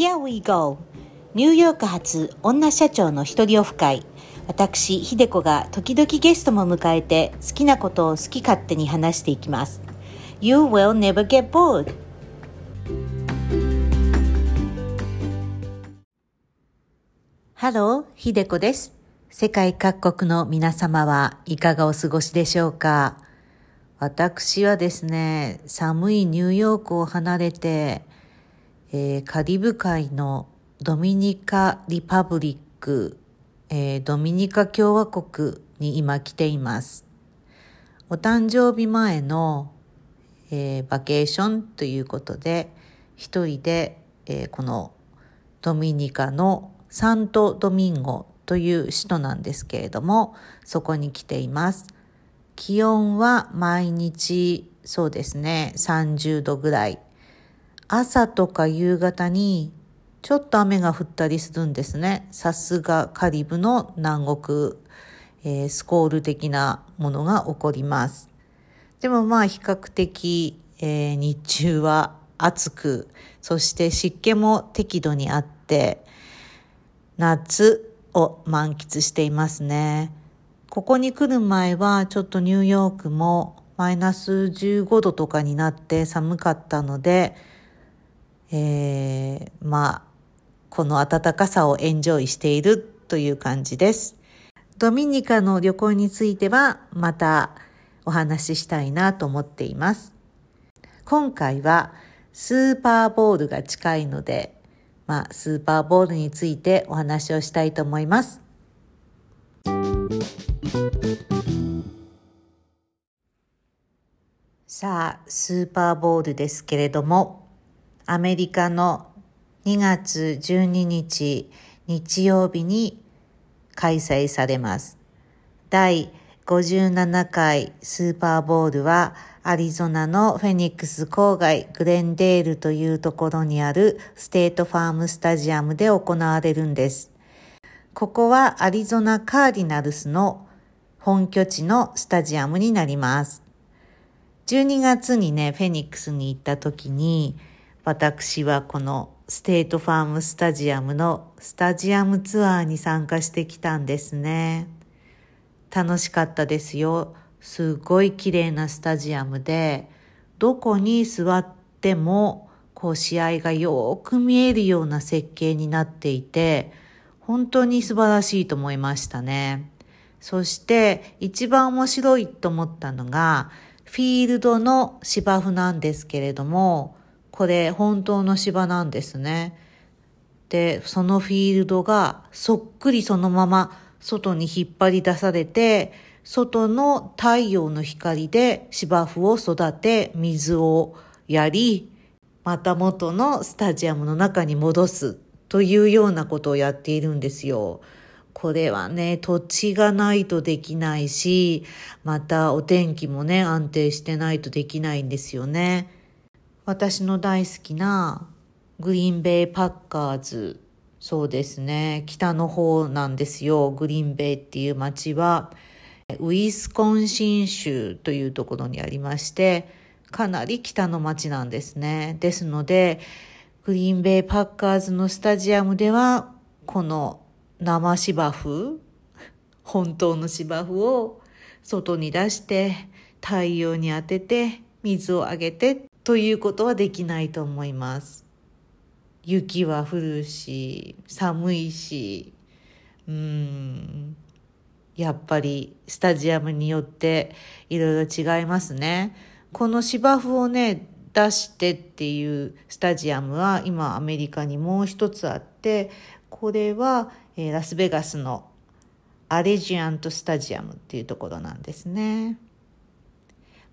Here we go! ニューヨーク発女社長の一人オフ会。私、ひでこが時々ゲストも迎えて好きなことを好き勝手に話していきます。You will never get bored! ハロー、ひでこです。世界各国の皆様はいかがお過ごしでしょうか？私はですね、寒いニューヨークを離れて、えー、カリブ海のドミニカリパブリック、えー、ドミニカ共和国に今来ています。お誕生日前の、えー、バケーションということで、一人で、えー、このドミニカのサントドミンゴという首都なんですけれども、そこに来ています。気温は毎日、そうですね、30度ぐらい。朝とか夕方にちょっと雨が降ったりするんですね。さすがカリブの南国、えー、スコール的なものが起こります。でもまあ比較的、えー、日中は暑く、そして湿気も適度にあって、夏を満喫していますね。ここに来る前はちょっとニューヨークもマイナス15度とかになって寒かったので、えー、まあ、この暖かさをエンジョイしているという感じです。ドミニカの旅行についてはまたお話ししたいなと思っています。今回はスーパーボールが近いので、まあ、スーパーボールについてお話をしたいと思います。さあ、スーパーボールですけれども、アメリカの2月12日日曜日に開催されます。第57回スーパーボールはアリゾナのフェニックス郊外グレンデールというところにあるステートファームスタジアムで行われるんです。ここはアリゾナカーディナルスの本拠地のスタジアムになります。12月にね、フェニックスに行った時に、私はこのステートファームスタジアムのスタジアムツアーに参加してきたんですね。楽しかったですよ。すごい綺麗なスタジアムで、どこに座っても、こう試合がよく見えるような設計になっていて、本当に素晴らしいと思いましたね。そして一番面白いと思ったのが、フィールドの芝生なんですけれども、これ本当の芝なんですね。で、そのフィールドがそっくりそのまま外に引っ張り出されて、外の太陽の光で芝生を育て、水をやり、また元のスタジアムの中に戻すというようなことをやっているんですよ。これはね、土地がないとできないし、またお天気もね、安定してないとできないんですよね。私の大好きなグリーンベイパッカーズそうですね。北の方なんですよ。グリーンベイっていう町は、ウィスコンシン州というところにありまして、かなり北の町なんですね。ですので、グリーンベイパッカーズのスタジアムでは、この生芝生、本当の芝生を外に出して、太陽に当てて、水をあげてということはできないと思います。雪は降るし寒いしうんやっぱりスタジアムによっていろいろ違いますね。この芝生をね出してっていうスタジアムは今アメリカにもう一つあってこれは、えー、ラスベガスのアレジアントスタジアムっていうところなんですね。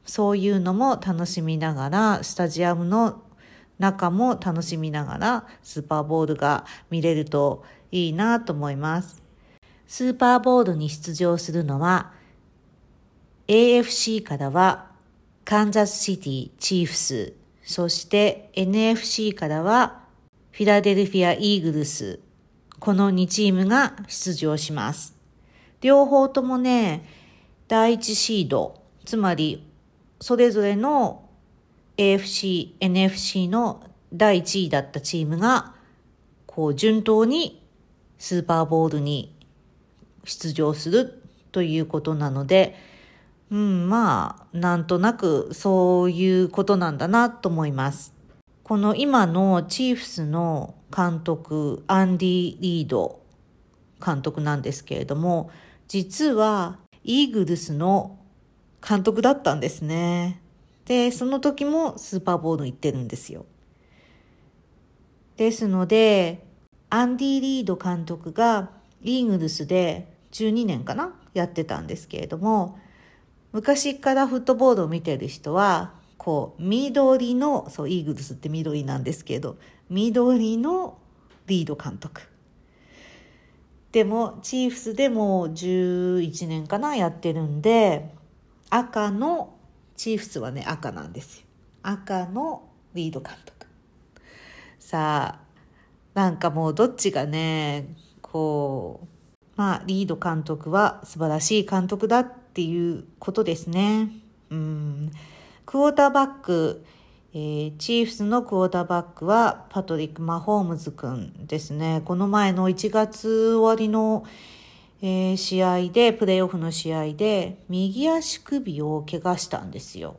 そういうのも楽しみながらスタジアムの中も楽しみながらスーパーボールが見れるといいなと思います。スーパーボールに出場するのは AFC からはカンザスシティチーフス、そして NFC からはフィラデルフィア・イーグルス、この2チームが出場します。両方ともね、第1シード、つまりそれぞれの AFC、NFC の第1位だったチームがこう順当にスーパーボールに出場するということなので、うん、まあ、なんとなくそういうことなんだなと思います。この今のチーフスの監督、アンディ・リード監督なんですけれども、実はイーグルスの監督だったんですね。で、その時もスーパーボール行ってるんですよ。ですので、アンディ・リード監督がイーグルスで12年かなやってたんですけれども、昔からフットボールを見てる人は、こう、緑の、そう、イーグルスって緑なんですけど、緑のリード監督。でも、チーフスでも11年かなやってるんで、赤の、チーフスはね、赤なんですよ。赤のリード監督。さあ、なんかもうどっちがね、こう、まあ、リード監督は素晴らしい監督だっていうことですね。うん。クォーターバック、えー、チーフスのクォーターバックはパトリック・マホームズ君ですね。この前の1月終わりの、えー、試合で、プレーオフの試合で、右足首を怪我したんですよ。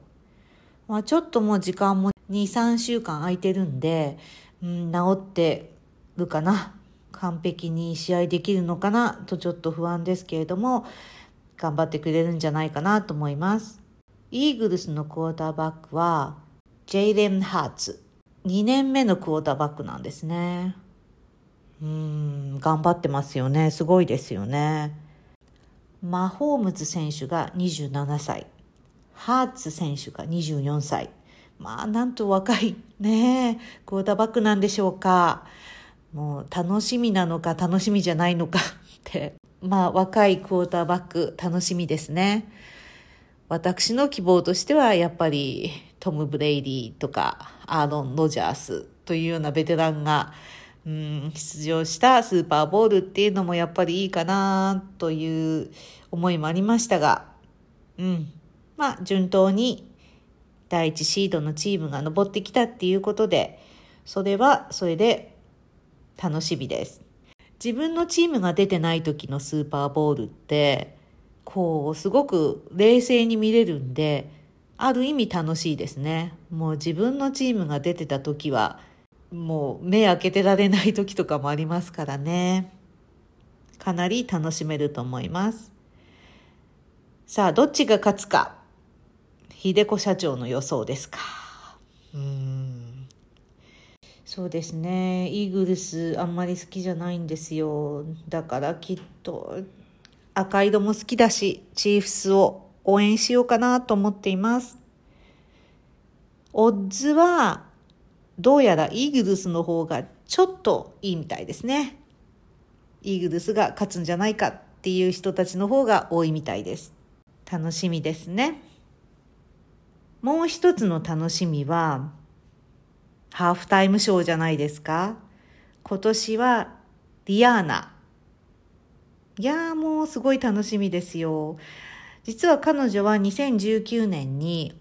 まあ、ちょっともう時間も2、3週間空いてるんで、うん、治ってるかな完璧に試合できるのかなとちょっと不安ですけれども、頑張ってくれるんじゃないかなと思います。イーグルスのクォーターバックは、ジェイレン・ハーツ。2年目のクォーターバックなんですね。頑張ってますよね。すごいですよね。マホームズ選手が27歳。ハーツ選手が24歳。まあ、なんと若いねクォーターバックなんでしょうか。もう楽しみなのか楽しみじゃないのかってまあ若いクォーターバック楽しみですね私の希望としてはやっぱりトム・ブレイディとかアーロン・ロジャースというようなベテランがうん出場したスーパーボールっていうのもやっぱりいいかなという思いもありましたが、うん、まあ順当に第一シードのチームが上ってきたっていうことでそれはそれで楽しみです。自分のチームが出てない時のスーパーボールって、こう、すごく冷静に見れるんで、ある意味楽しいですね。もう自分のチームが出てた時は、もう目開けてられない時とかもありますからね。かなり楽しめると思います。さあ、どっちが勝つか。秀子社長の予想ですか。うんそうですねイーグルスあんまり好きじゃないんですよだからきっと赤色も好きだしチーフスを応援しようかなと思っていますオッズはどうやらイーグルスの方がちょっといいみたいですねイーグルスが勝つんじゃないかっていう人たちの方が多いみたいです楽しみですねもう一つの楽しみはハーフタイムショーじゃないですか今年はリアーナ。いやーもうすごい楽しみですよ。実は彼女は2019年に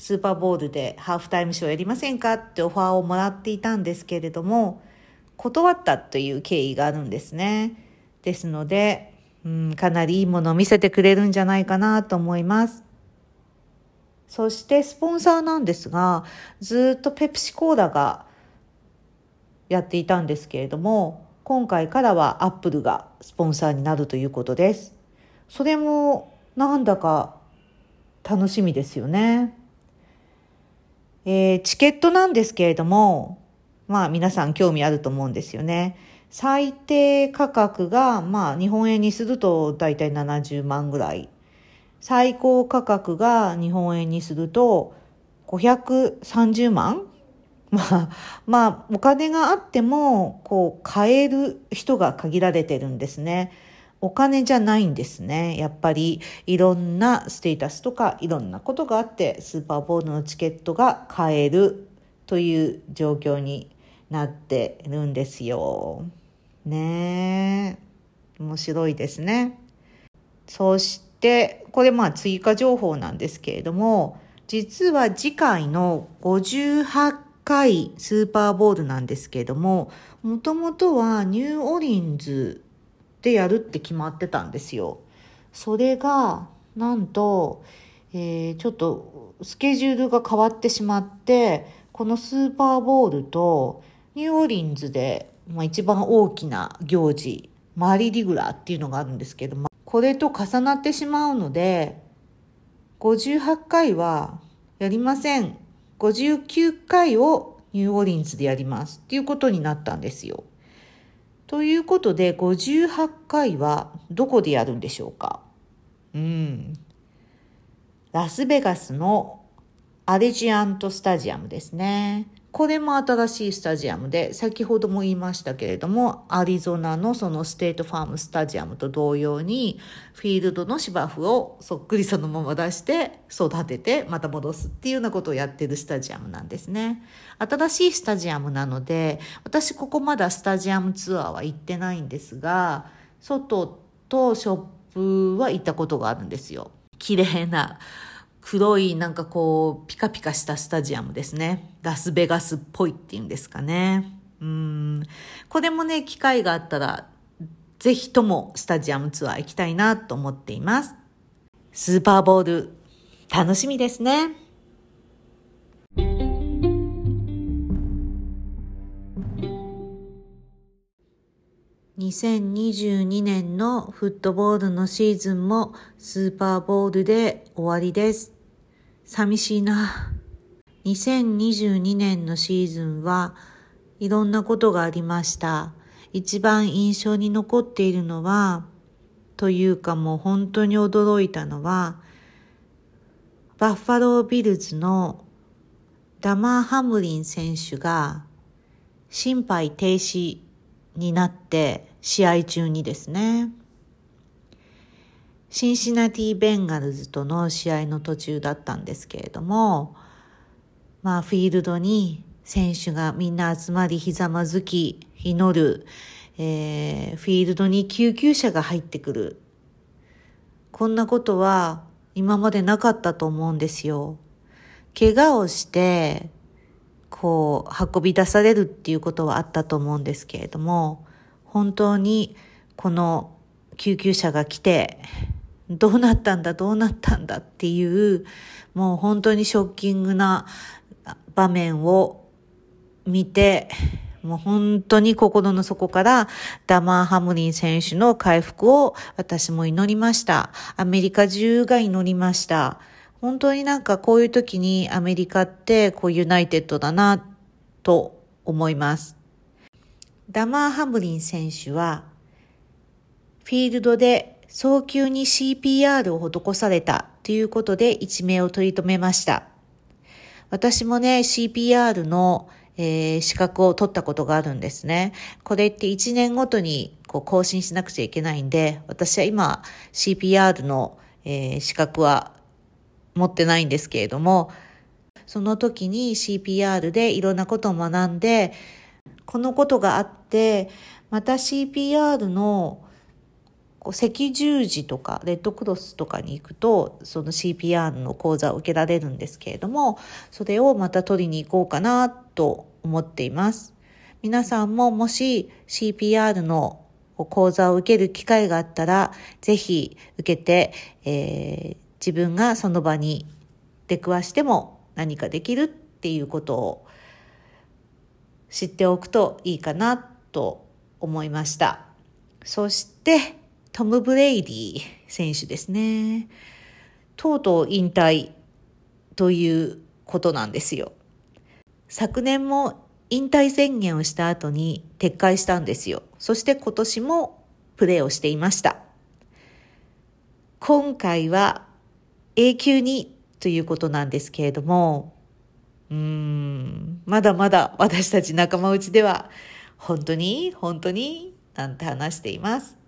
スーパーボールでハーフタイムショーやりませんかってオファーをもらっていたんですけれども、断ったという経緯があるんですね。ですので、うん、かなりいいものを見せてくれるんじゃないかなと思います。そしてスポンサーなんですが、ずっとペプシコーラがやっていたんですけれども、今回からはアップルがスポンサーになるということです。それもなんだか楽しみですよね。えー、チケットなんですけれども、まあ皆さん興味あると思うんですよね。最低価格が、まあ日本円にすると大体70万ぐらい最高価格が日本円にすると530万まあ、まあ、お金があっても、こう、買える人が限られてるんですね。お金じゃないんですね。やっぱり、いろんなステータスとか、いろんなことがあって、スーパーボールのチケットが買えるという状況になってるんですよ。ねえ。面白いですね。そして、これまあ追加情報なんですけれども、実は次回の58回スーパーボールなんですけれども、もともとはニューオリンズでやるって決まってたんですよ。それが、なんと、えー、ちょっとスケジュールが変わってしまって、このスーパーボールとニューオーリンズで、まあ、一番大きな行事、マリディグラっていうのがあるんですけども、これと重なってしまうので、58回はやりません。59回をニューオーリンズでやりますっていうことになったんですよ。ということで、58回はどこでやるんでしょうか？うん。ラスベガスのアレジアントスタジアムですね。これも新しいスタジアムで、先ほども言いましたけれども、アリゾナのそのステートファームスタジアムと同様に、フィールドの芝生をそっくりそのまま出して育ててまた戻すっていうようなことをやってるスタジアムなんですね。新しいスタジアムなので、私ここまだスタジアムツアーは行ってないんですが、外とショップは行ったことがあるんですよ。綺麗な黒いなんかこうピカピカしたスタジアムですね。ラスベガスっぽいっていうんですかね。うん。これもね、機会があったら、ぜひともスタジアムツアー行きたいなと思っています。スーパーボール、楽しみですね。2022年のフットボールのシーズンもスーパーボールで終わりです。寂しいな。2022年のシーズンはいろんなことがありました。一番印象に残っているのは、というかもう本当に驚いたのは、バッファロービルズのダマー・ハムリン選手が心肺停止になって試合中にですね、シンシナティ・ベンガルズとの試合の途中だったんですけれども、まあフィールドに選手がみんな集まりひざまずき、祈る、えー、フィールドに救急車が入ってくる。こんなことは今までなかったと思うんですよ。怪我をして、こう、運び出されるっていうことはあったと思うんですけれども、本当にこの救急車が来て、どうなったんだ、どうなったんだっていう、もう本当にショッキングな場面を見て、もう本当に心の底からダマー・ハムリン選手の回復を私も祈りました。アメリカ中が祈りました。本当になんかこういう時にアメリカってこうユナイテッドだなと思います。ダマー・ハムリン選手は、フィールドで早急に CPR を施されたということで一命を取り留めました。私もね、CPR の、えー、資格を取ったことがあるんですね。これって1年ごとにこう更新しなくちゃいけないんで、私は今 CPR の、えー、資格は持ってないんですけれども、その時に CPR でいろんなことを学んで、このことがあって、また CPR のこう赤十字とかレッドクロスとかに行くとその CPR の講座を受けられるんですけれどもそれをまた取りに行こうかなと思っています皆さんももし CPR の講座を受ける機会があったらぜひ受けて、えー、自分がその場に出くわしても何かできるっていうことを知っておくといいかなと思いました。そして、トム・ブレイディ選手ですね。とうとう引退ということなんですよ。昨年も引退宣言をした後に撤回したんですよ。そして今年もプレーをしていました。今回は永久にということなんですけれども、うーん、まだまだ私たち仲間内では、本当に本当になんて話しています。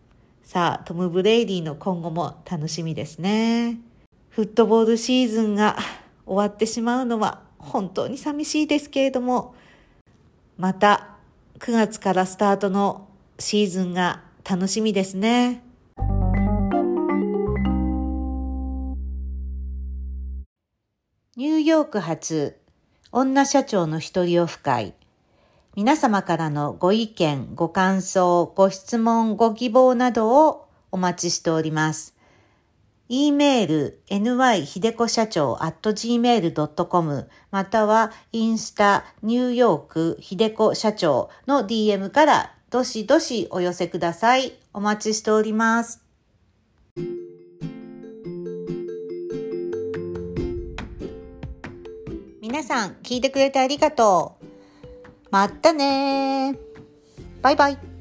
さあ、トム・ブレイディの今後も楽しみですね。フットボールシーズンが終わってしまうのは本当に寂しいですけれども、また9月からスタートのシーズンが楽しみですね。ニューヨーク発女社長の一人オフ会。皆様からのご意見、ご感想、ご質問、ご希望などをお待ちしております。e メール ny ひでこ社長 at gmail.com またはインスタニューヨークひでこ社長の DM からどしどしお寄せください。お待ちしております。皆さん聞いてくれてありがとう。またねバイバイ。